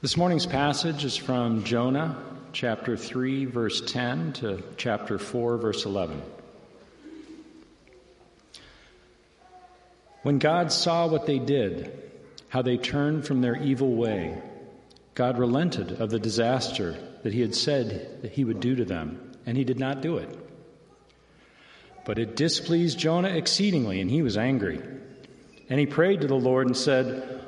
This morning's passage is from Jonah chapter 3, verse 10 to chapter 4, verse 11. When God saw what they did, how they turned from their evil way, God relented of the disaster that he had said that he would do to them, and he did not do it. But it displeased Jonah exceedingly, and he was angry. And he prayed to the Lord and said,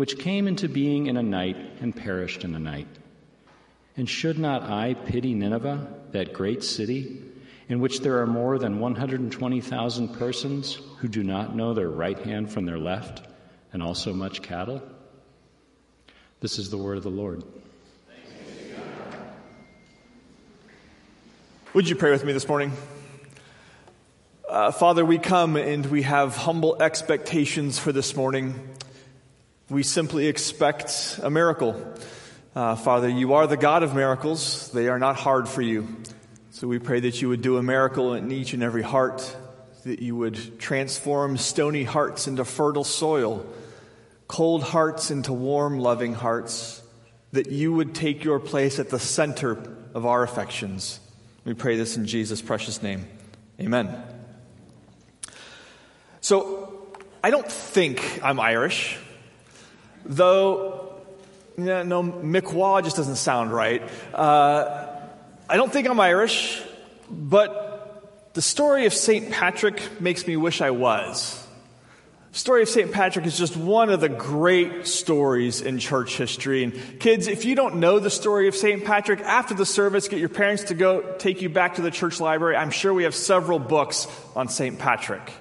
which came into being in a night and perished in a night. And should not I pity Nineveh, that great city, in which there are more than 120,000 persons who do not know their right hand from their left, and also much cattle? This is the word of the Lord. Would you pray with me this morning? Uh, Father, we come and we have humble expectations for this morning. We simply expect a miracle. Uh, Father, you are the God of miracles. They are not hard for you. So we pray that you would do a miracle in each and every heart, that you would transform stony hearts into fertile soil, cold hearts into warm, loving hearts, that you would take your place at the center of our affections. We pray this in Jesus' precious name. Amen. So, I don't think I'm Irish. Though, no, Miquaw just doesn't sound right. Uh, I don't think I'm Irish, but the story of St. Patrick makes me wish I was. The story of St. Patrick is just one of the great stories in church history. And kids, if you don't know the story of St. Patrick, after the service, get your parents to go take you back to the church library. I'm sure we have several books on St. Patrick.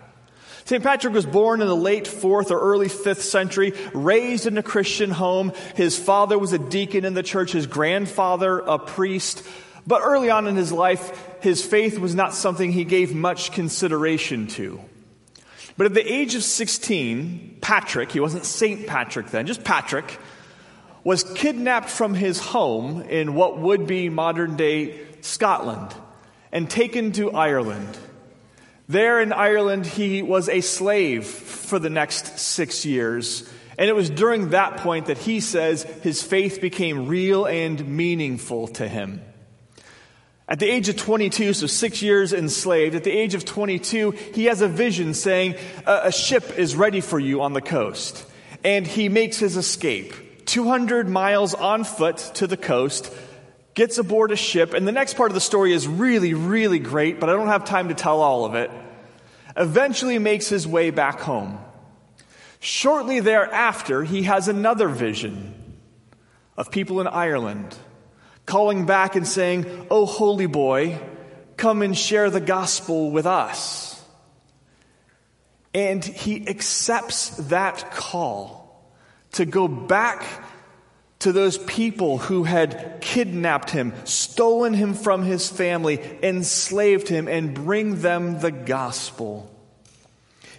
St. Patrick was born in the late 4th or early 5th century, raised in a Christian home. His father was a deacon in the church, his grandfather a priest. But early on in his life, his faith was not something he gave much consideration to. But at the age of 16, Patrick, he wasn't St. Patrick then, just Patrick, was kidnapped from his home in what would be modern day Scotland and taken to Ireland. There in Ireland, he was a slave for the next six years. And it was during that point that he says his faith became real and meaningful to him. At the age of 22, so six years enslaved, at the age of 22, he has a vision saying, a, ship is ready for you on the coast. And he makes his escape. 200 miles on foot to the coast, gets aboard a ship, and the next part of the story is really, really great, but I don't have time to tell all of it. Eventually makes his way back home. Shortly thereafter, he has another vision of people in Ireland calling back and saying, Oh, holy boy, come and share the gospel with us. And he accepts that call to go back to those people who had kidnapped him, stolen him from his family, enslaved him, and bring them the gospel.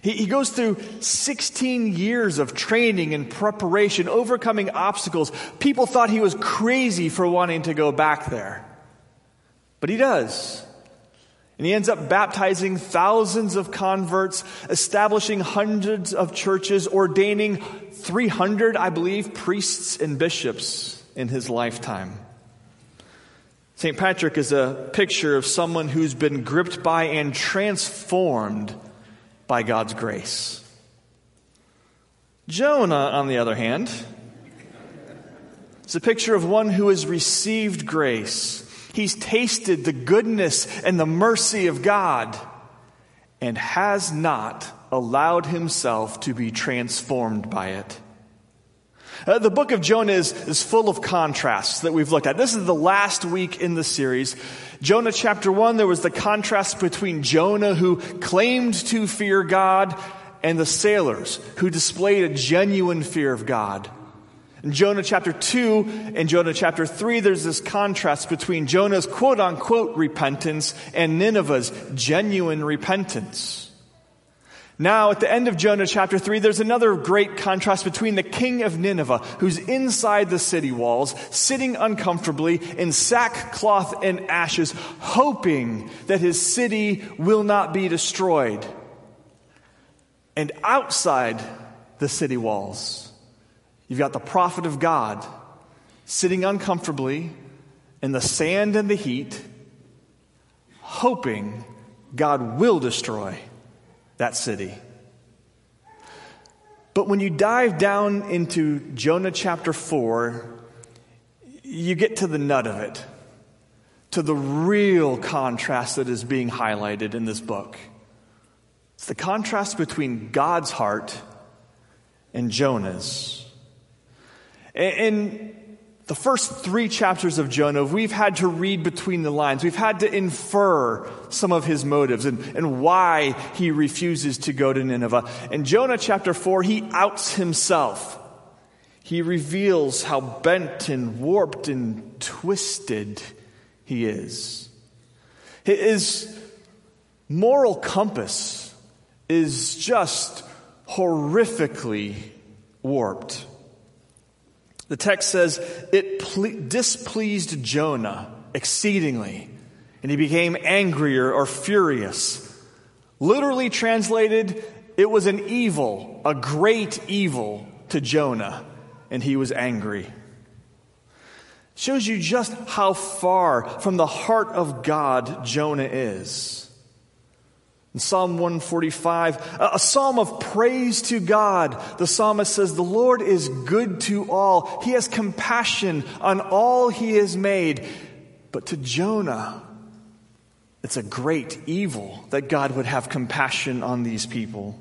He, he goes through 16 years of training and preparation, overcoming obstacles. People thought he was crazy for wanting to go back there. But he does. And he ends up baptizing thousands of converts, establishing hundreds of churches, ordaining 300, I believe, priests and bishops in his lifetime. St. Patrick is a picture of someone who's been gripped by and transformed by God's grace. Jonah, on the other hand, is a picture of one who has received grace. He's tasted the goodness and the mercy of God and has not allowed himself to be transformed by it. Uh, the book of Jonah is, is full of contrasts that we've looked at. This is the last week in the series. Jonah chapter 1, there was the contrast between Jonah, who claimed to fear God, and the sailors, who displayed a genuine fear of God. In Jonah chapter 2 and Jonah chapter 3, there's this contrast between Jonah's quote unquote repentance and Nineveh's genuine repentance. Now, at the end of Jonah chapter 3, there's another great contrast between the king of Nineveh, who's inside the city walls, sitting uncomfortably in sackcloth and ashes, hoping that his city will not be destroyed. And outside the city walls, you've got the prophet of God sitting uncomfortably in the sand and the heat, hoping God will destroy that city. But when you dive down into Jonah chapter 4, you get to the nut of it, to the real contrast that is being highlighted in this book. It's the contrast between God's heart and Jonah's. And the first three chapters of Jonah, we've had to read between the lines. We've had to infer some of his motives and, and why he refuses to go to Nineveh. In Jonah chapter 4, he outs himself. He reveals how bent and warped and twisted he is. His moral compass is just horrifically warped. The text says, it ple- displeased Jonah exceedingly, and he became angrier or furious. Literally translated, it was an evil, a great evil to Jonah, and he was angry. Shows you just how far from the heart of God Jonah is. In Psalm 145, a psalm of praise to God, the psalmist says, The Lord is good to all. He has compassion on all he has made. But to Jonah, it's a great evil that God would have compassion on these people.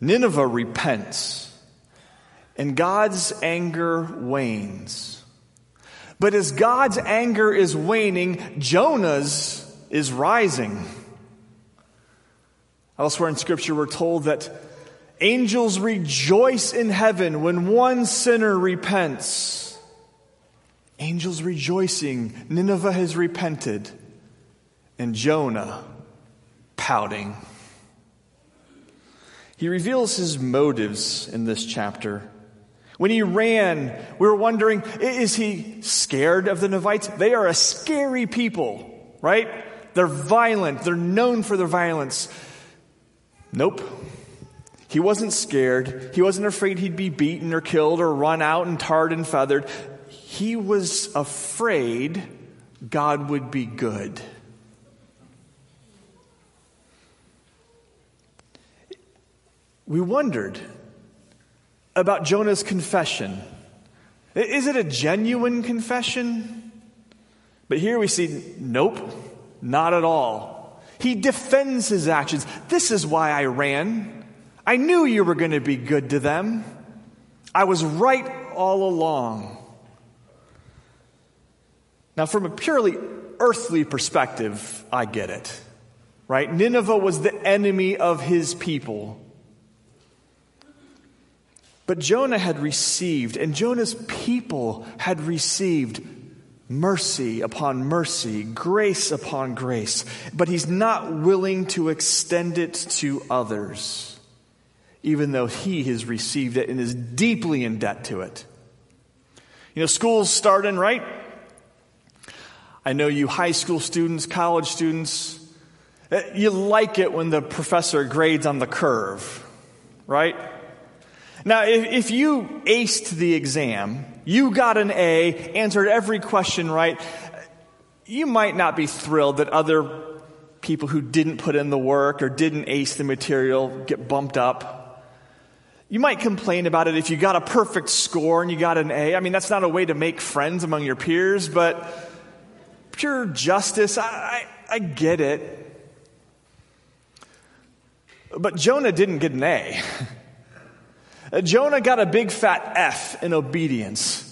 Nineveh repents, and God's anger wanes. But as God's anger is waning, Jonah's is rising. Elsewhere in Scripture, we're told that angels rejoice in heaven when one sinner repents. Angels rejoicing. Nineveh has repented. And Jonah pouting. He reveals his motives in this chapter. When he ran, we were wondering is he scared of the Ninevites? They are a scary people, right? They're violent. They're known for their violence. Nope. He wasn't scared. He wasn't afraid he'd be beaten or killed or run out and tarred and feathered. He was afraid God would be good. We wondered about Jonah's confession. Is it a genuine confession? But here we see, nope. Not at all. He defends his actions. This is why I ran. I knew you were going to be good to them. I was right all along. Now, from a purely earthly perspective, I get it. Right? Nineveh was the enemy of his people. But Jonah had received, and Jonah's people had received mercy upon mercy, grace upon grace, but he's not willing to extend it to others, even though he has received it and is deeply in debt to it. You know, school's starting, right? I know you high school students, college students, eh, you like it when the professor grades on the curve, right? Now, if, if you aced the exam, you got an A, answered every question right, you might not be thrilled that other people who didn't put in the work or didn't ace the material get bumped up. You might complain about it if you got a perfect score and you got an A. I mean, that's not a way to make friends among your peers, but pure justice, I, I, I get it. But Jonah didn't get an A. Jonah got a big fat F in obedience.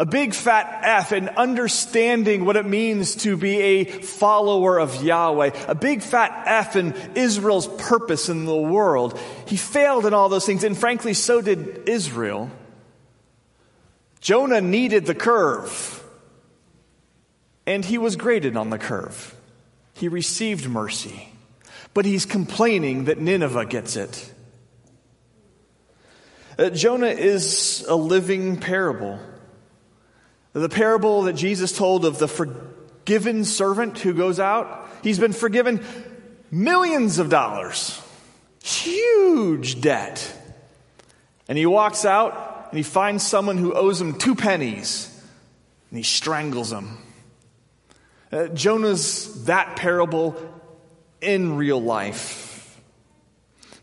A big fat F in understanding what it means to be a follower of Yahweh. A big fat F in Israel's purpose in the world. He failed in all those things, and frankly, so did Israel. Jonah needed the curve, and he was graded on the curve. He received mercy, but he's complaining that Nineveh gets it. Uh, Jonah is a living parable. The parable that Jesus told of the forgiven servant who goes out, he's been forgiven millions of dollars, huge debt. And he walks out and he finds someone who owes him two pennies and he strangles him. Uh, Jonah's that parable in real life.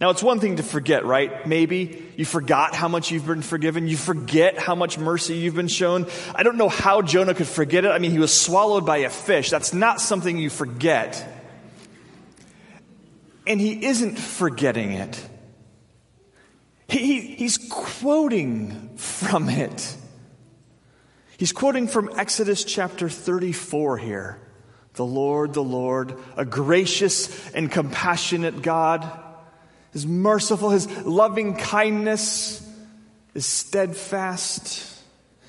Now, it's one thing to forget, right? Maybe you forgot how much you've been forgiven. You forget how much mercy you've been shown. I don't know how Jonah could forget it. I mean, he was swallowed by a fish. That's not something you forget. And he isn't forgetting it, he, he, he's quoting from it. He's quoting from Exodus chapter 34 here. The Lord, the Lord, a gracious and compassionate God his merciful, His loving kindness is steadfast.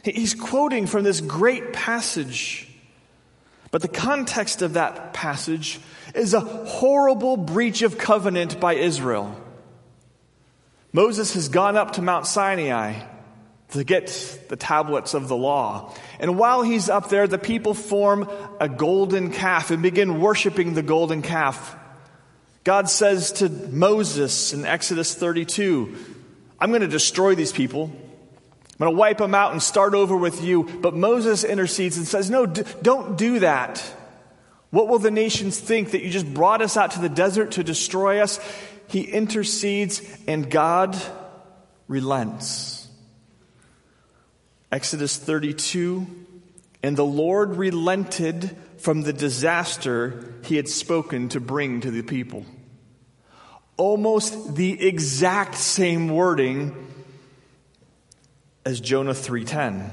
He's quoting from this great passage. But the context of that passage is a horrible breach of covenant by Israel. Moses has gone up to Mount Sinai to get the tablets of the law. And while he's up there, the people form a golden calf and begin worshiping the golden calf. God says to Moses in Exodus 32, I'm going to destroy these people. I'm going to wipe them out and start over with you. But Moses intercedes and says, No, d- don't do that. What will the nations think that you just brought us out to the desert to destroy us? He intercedes and God relents. Exodus 32 And the Lord relented from the disaster he had spoken to bring to the people almost the exact same wording as Jonah 3:10.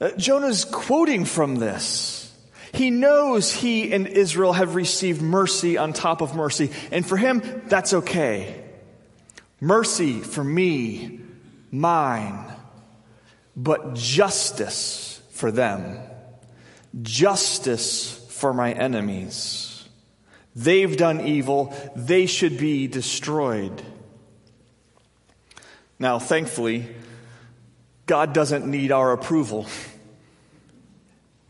Uh, Jonah's quoting from this. He knows he and Israel have received mercy on top of mercy, and for him that's okay. Mercy for me, mine, but justice for them. Justice for my enemies. They've done evil. They should be destroyed. Now, thankfully, God doesn't need our approval.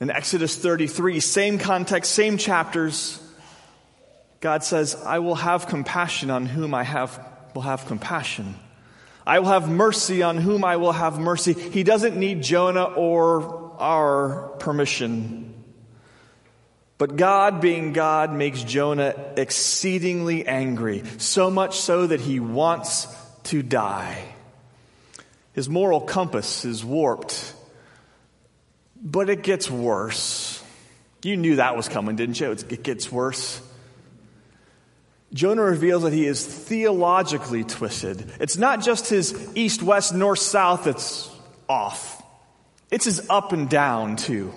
In Exodus 33, same context, same chapters, God says, I will have compassion on whom I have, will have compassion. I will have mercy on whom I will have mercy. He doesn't need Jonah or our permission. But God, being God, makes Jonah exceedingly angry, so much so that he wants to die. His moral compass is warped, but it gets worse. You knew that was coming, didn't you? It gets worse. Jonah reveals that he is theologically twisted. It's not just his east, west, north, south that's off, it's his up and down, too.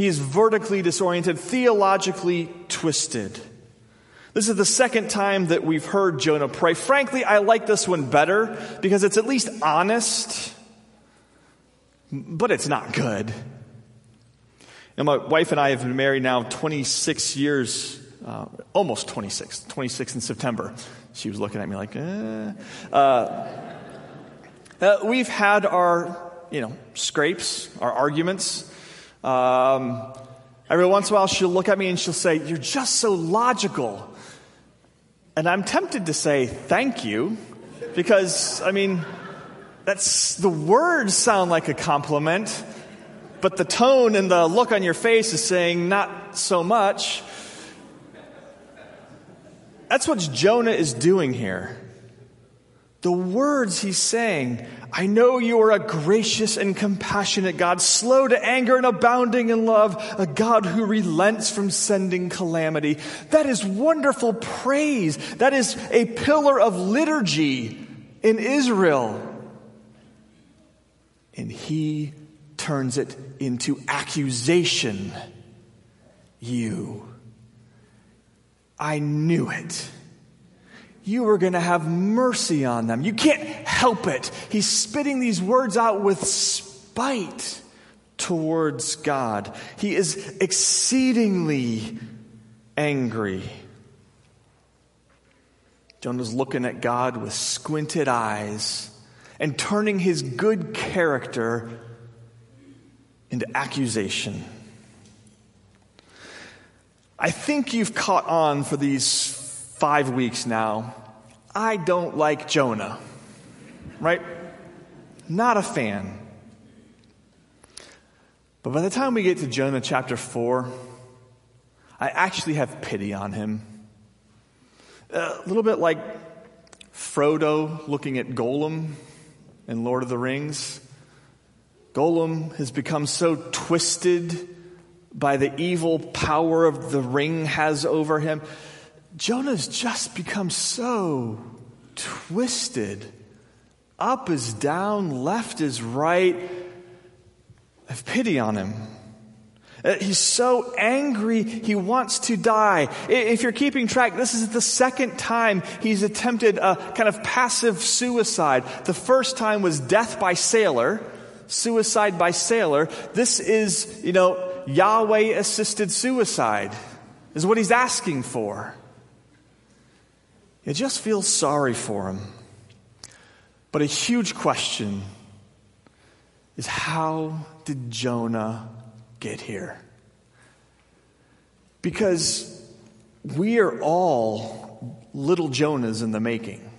He is vertically disoriented, theologically twisted. This is the second time that we've heard Jonah pray. Frankly, I like this one better because it's at least honest, but it's not good. And my wife and I have been married now 26 years, uh, almost 26, 26 in September. She was looking at me like, eh. uh, uh, we've had our, you know, scrapes, our arguments. Um, every once in a while, she'll look at me and she'll say, You're just so logical. And I'm tempted to say, Thank you, because, I mean, that's the words sound like a compliment but the tone and the look on your face is saying, not so much. That's what Jonah is doing here. The words he's saying, I know you are a gracious and compassionate God, slow to anger and abounding in love, a God who relents from sending calamity. That is wonderful praise. That is a pillar of liturgy in Israel. And he turns it into accusation. You. I knew it. You were going to have mercy on them. You can't help it. He's spitting these words out with spite towards God. He is exceedingly angry. Jonah's looking at God with squinted eyes and turning his good character into accusation. I think you've caught on for these five weeks now. I don't like Jonah, right? Not a fan. But by the time we get to Jonah chapter 4, I actually have pity on him. A little bit like Frodo looking at Gollum in Lord of the Rings. Gollum has become so twisted by the evil power of the ring has over him. Jonah's just become so twisted. Up is down, left is right. Have pity on him. Uh, he's so angry, he wants to die. If you're keeping track, this is the second time he's attempted a kind of passive suicide. The first time was death by sailor suicide by sailor. This is, you know, Yahweh assisted suicide, is what he's asking for. You just feel sorry for him. But a huge question is how did Jonah get here? Because we are all little Jonahs in the making.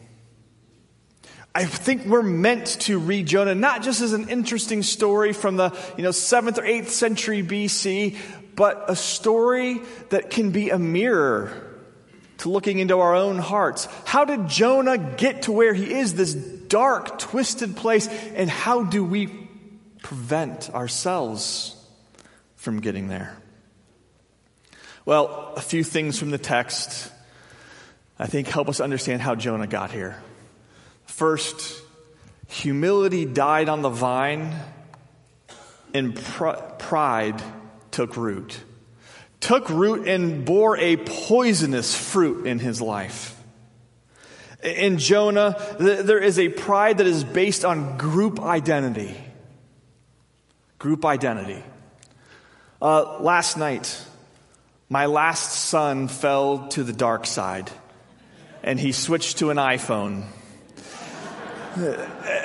I think we're meant to read Jonah not just as an interesting story from the you know, 7th or 8th century BC, but a story that can be a mirror to looking into our own hearts. How did Jonah get to where he is, this dark, twisted place, and how do we prevent ourselves from getting there? Well, a few things from the text I think help us understand how Jonah got here. First, humility died on the vine, and pr- pride took root. Took root and bore a poisonous fruit in his life. In Jonah, there is a pride that is based on group identity. Group identity. Uh, last night, my last son fell to the dark side, and he switched to an iPhone.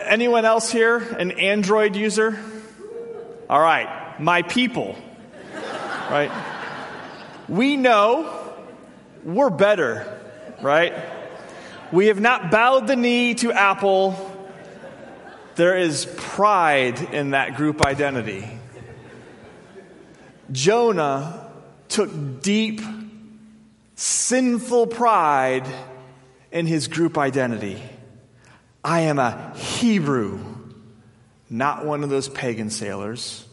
Anyone else here an Android user? All right, my people. Right? We know we're better, right? We have not bowed the knee to Apple. There is pride in that group identity. Jonah took deep, sinful pride in his group identity. I am a Hebrew, not one of those pagan sailors,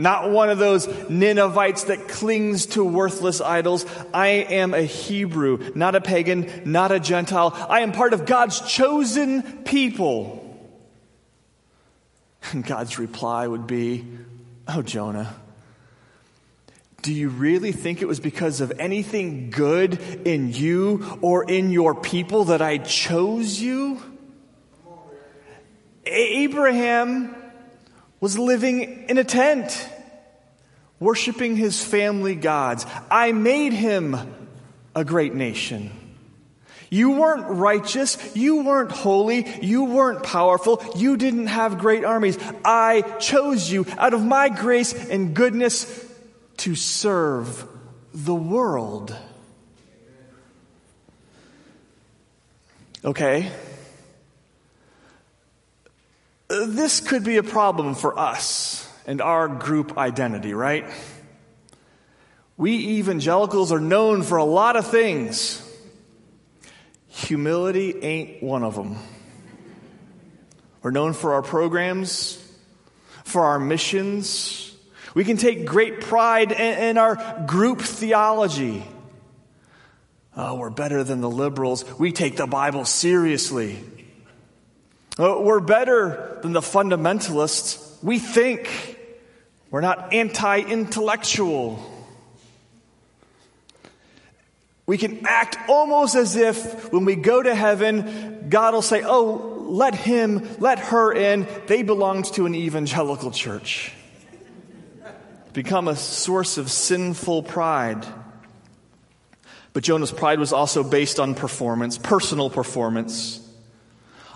not one of those Ninevites that clings to worthless idols. I am a Hebrew, not a pagan, not a Gentile. I am part of God's chosen people. And God's reply would be, Oh, Jonah, do you really think it was because of anything good in you or in your people that I chose you? Abraham was living in a tent worshiping his family gods. I made him a great nation. You weren't righteous. You weren't holy. You weren't powerful. You didn't have great armies. I chose you out of my grace and goodness to serve the world. Okay. This could be a problem for us and our group identity, right? We evangelicals are known for a lot of things. Humility ain't one of them. We're known for our programs, for our missions. We can take great pride in, our group theology. Oh, we're better than the liberals. We take the Bible seriously. Oh, we're better than the fundamentalists. We think. We're not anti intellectual. We can act almost as if when we go to heaven, God will say, Oh, let him, let her in. They belonged to an evangelical church. Become a source of sinful pride. But Jonah's pride was also based on performance, personal performance.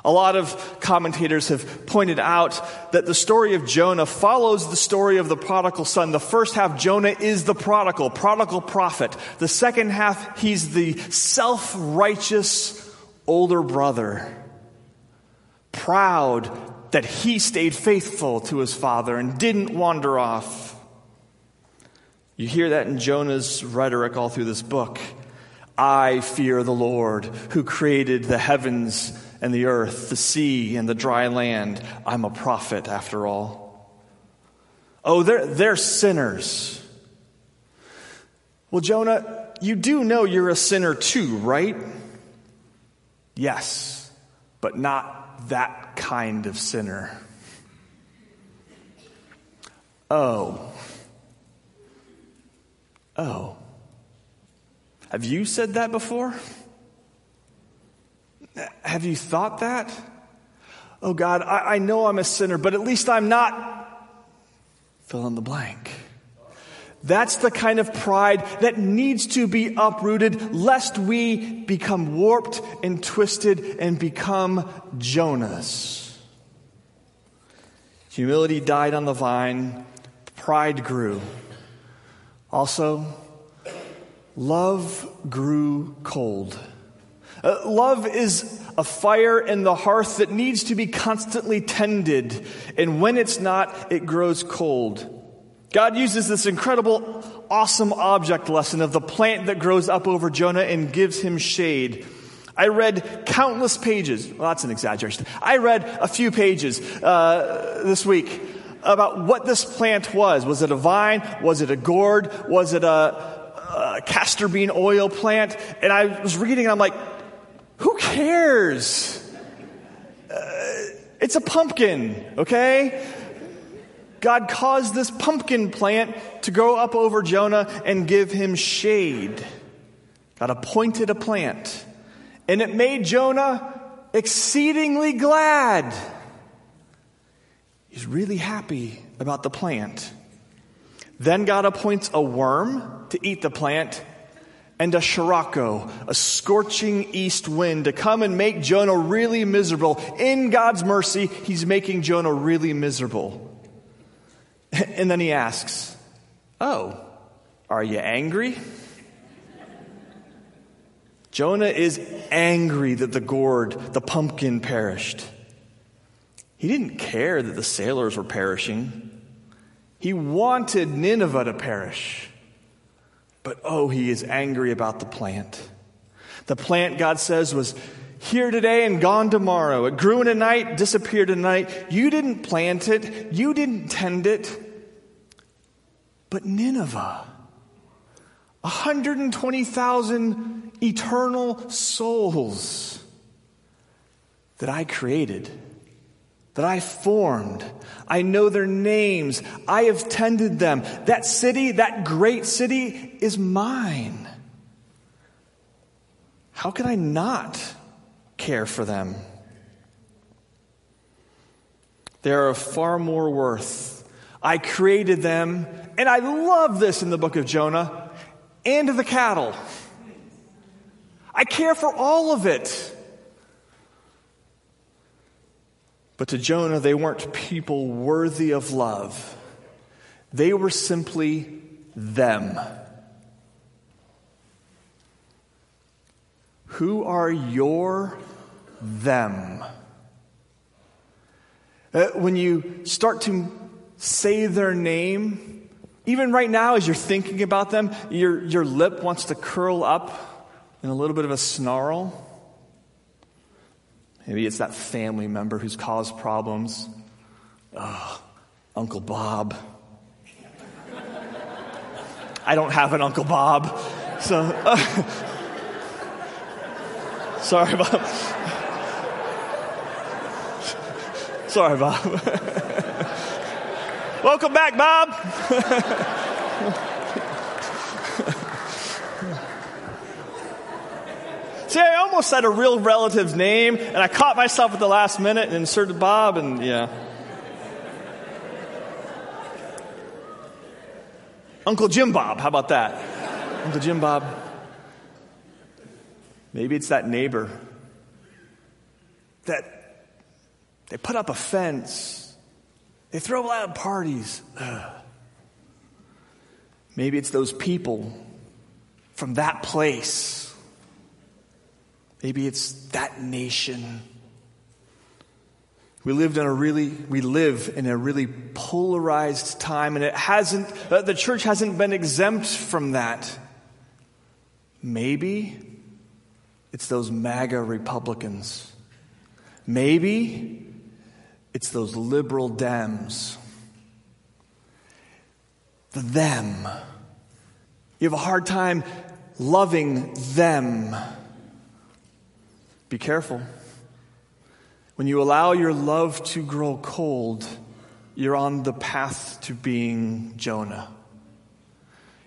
A lot of commentators have pointed out that the story of Jonah follows the story of the prodigal son. The first half, Jonah is the prodigal, prodigal prophet. The second half, he's the self righteous older brother, proud that he stayed faithful to his father and didn't wander off. You hear that in Jonah's rhetoric all through this book. I fear the Lord who created the heavens and the earth, the sea and the dry land. I'm a prophet after all. Oh, they're, they're sinners. Well, Jonah, you do know you're a sinner too, right? Yes, but not that kind of sinner. Oh. Oh. Have you said that before? Have you thought that? Oh God, I, I know I'm a sinner, but at least I'm not fill in the blank. That's the kind of pride that needs to be uprooted lest we become warped and twisted and become Jonahs. Humility died on the vine, pride grew. Also, love grew cold. Uh, love is a fire in the hearth that needs to be constantly tended, and when it's not, it grows cold. God uses this incredible, awesome object lesson of the plant that grows up over Jonah and gives him shade. I read countless pages. Well, that's an exaggeration. I read a few pages uh, this week about what this plant was. Was it a vine? Was it a gourd? Was it a, a castor bean oil plant? And I was reading and I'm like, who cares? Uh, it's a pumpkin, okay? God caused this pumpkin plant to grow up over Jonah and give him shade. God appointed a plant. And it made Jonah exceedingly glad. He's really happy about the plant. Then God appoints a worm to eat the plant and a sirocco, a scorching east wind, to come and make Jonah really miserable. In God's mercy, he's making Jonah really miserable. And then he asks, Oh, are you angry? Jonah is angry that the gourd, the pumpkin, perished. He didn't care that the sailors were perishing. He wanted Nineveh to perish. But oh, he is angry about the plant. The plant, God says, was here today and gone tomorrow. It grew in a night, disappeared in a night. You didn't plant it, you didn't tend it. But Nineveh, 120,000 eternal souls that I created that I formed. I know their names. I have tended them. That city, that great city, is mine. How can I not care for them? They are of far more worth, I created them, and I love this in the book of Jonah, and the cattle. I care for all of it. But to Jonah, they weren't people worthy of love. They were simply them. Who are your them? Uh, when you start to say their name, even right now as you're thinking about them, your, your lip wants to curl up in a little bit of a snarl. Maybe it's that family member who's caused problems. Oh, Uncle Bob. I don't have an Uncle Bob. So, uh, sorry, Bob. Sorry, Bob. Welcome back, Bob. See, I almost said a real relative's name, and I caught myself at the last minute and inserted Bob, and yeah. Uncle Jim Bob, how about that? Uncle Jim Bob. Maybe it's that neighbor that they put up a fence, they throw loud parties. Ugh. Maybe it's those people from that place. Maybe it's that nation. We lived in a really, we live in a really polarized time, and it hasn't, uh, the church hasn't been exempt from that. Maybe it's those MAGA Republicans. Maybe it's those liberal Dems. The them. You have a hard time loving them. Be careful. When you allow your love to grow cold, you're on the path to being Jonah.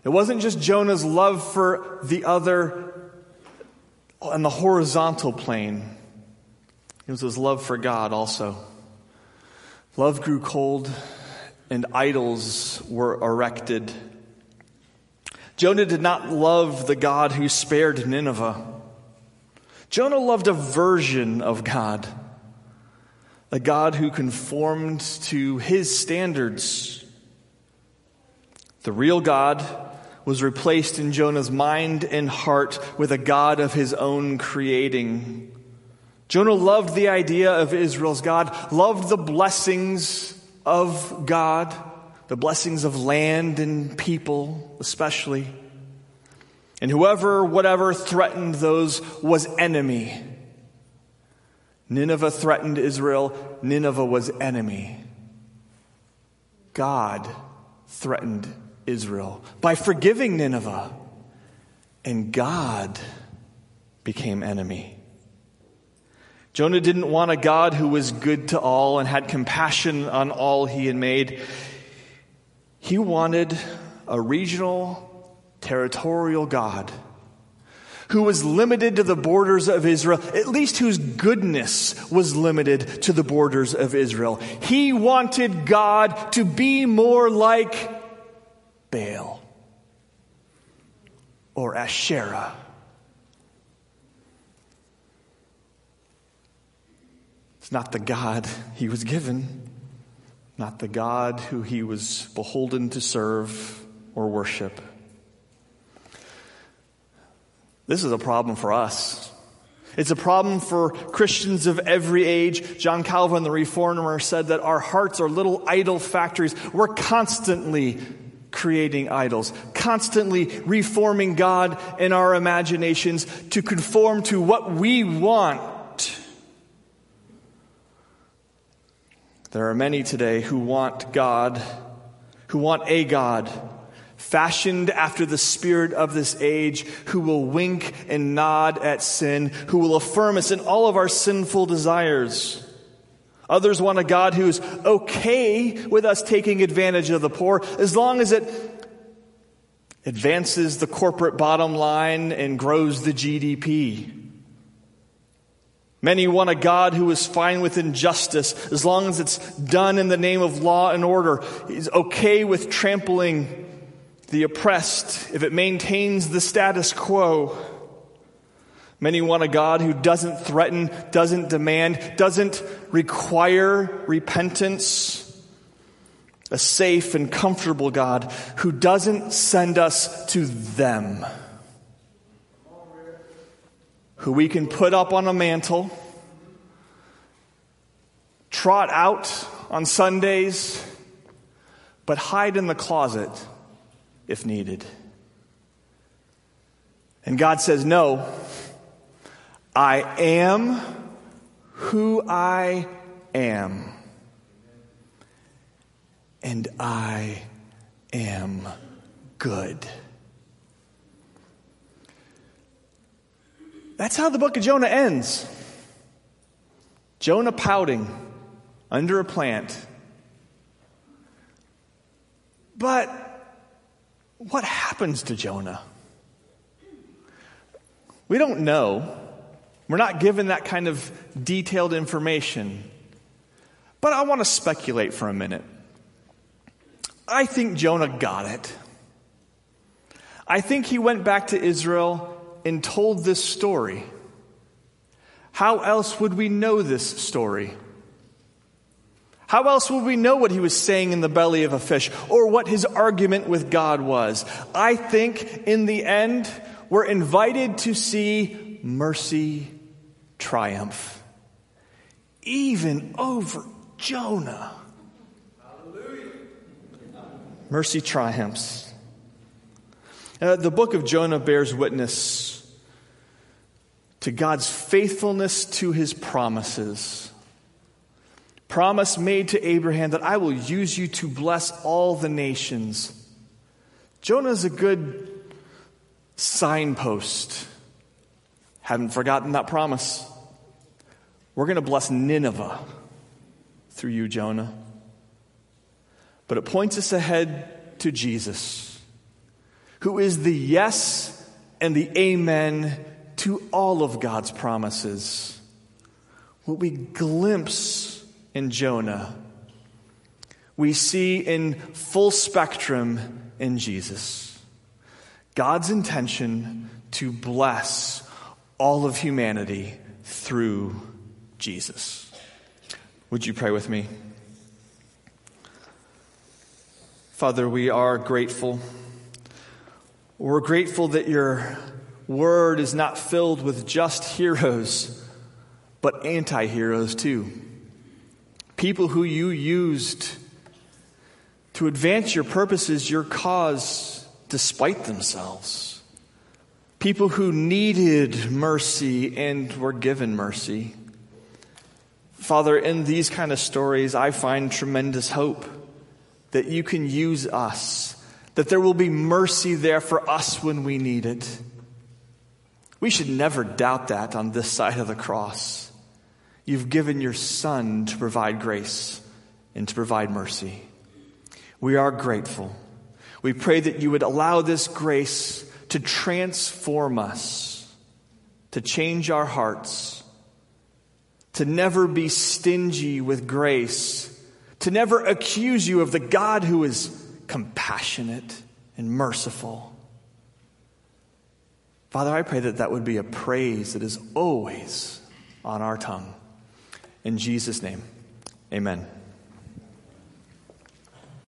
It wasn't just Jonah's love for the other on the horizontal plane, it was his love for God also. Love grew cold, and idols were erected. Jonah did not love the God who spared Nineveh. Jonah loved a version of God a God who conformed to his standards. The real God was replaced in Jonah's mind and heart with a God of his own creating. Jonah loved the idea of Israel's God, loved the blessings of God, the blessings of land and people, especially. And whoever, whatever threatened those was enemy. Nineveh threatened Israel, Nineveh was enemy. God threatened Israel by forgiving Nineveh, and God became enemy. Jonah didn't want a God who was good to all and had compassion on all he had made. He wanted a regional, territorial God who was limited to the borders of Israel, at least whose goodness was limited to the borders of Israel. He wanted God to be more like Baal or Asherah. It's not the God he was given, not the God who he was beholden to serve or worship. This is a problem for us. It's a problem for Christians of every age. John Calvin, the reformer, said that our hearts are little idol factories. We're constantly creating idols, constantly reforming God in our imaginations to conform to what we want. There are many today who want God, who want a God fashioned after the spirit of this age, who will wink and nod at sin, who will affirm us in all of our sinful desires. Others want a God who's okay with us taking advantage of the poor as long as it advances the corporate bottom line and grows the GDP. Many want a God who is fine with injustice as long as it's done in the name of law and order. He's okay with trampling the oppressed if it maintains the status quo. Many want a God who doesn't threaten, doesn't demand, doesn't require repentance. A safe and comfortable God who doesn't send us to them. Who we can put up on a mantle, trot out on Sundays, but hide in the closet if needed. And God says, No, I am who I am. And I am good. That's how the book of Jonah ends. Jonah pouting under a plant. But what happens to Jonah? We don't know. We're not given that kind of detailed information. But I want to speculate for a minute. I think Jonah got it. I think he went back to Israel and told this story. How else would we know this story? How else would we know what he was saying in the belly of a fish or what his argument with God was? I think in the end, we're invited to see mercy triumph, even over Jonah. Hallelujah. Mercy triumphs. Uh, the book of Jonah bears witness to God's faithfulness to his promises. Promise made to Abraham that I will use you to bless all the nations. Jonah is a good signpost. Haven't forgotten that promise. We're going to bless Nineveh through you, Jonah. But it points us ahead to Jesus, who is the yes and the amen to all of God's promises. What we glimpse in Jonah, we see in full spectrum in Jesus. God's intention to bless all of humanity through Jesus. Would you pray with me? Father, we are grateful. We're grateful that your word is not filled with just heroes, but anti heroes too. People who you used to advance your purposes, your cause, despite themselves. People who needed mercy and were given mercy. Father, in these kind of stories, I find tremendous hope that you can use us, that there will be mercy there for us when we need it. We should never doubt that on this side of the cross. You've given your Son to provide grace and to provide mercy. We are grateful. We pray that you would allow this grace to transform us, to change our hearts, to never be stingy with grace, to never accuse you of the God who is compassionate and merciful. Father, I pray that that would be a praise that is always on our tongue. In Jesus' name, amen.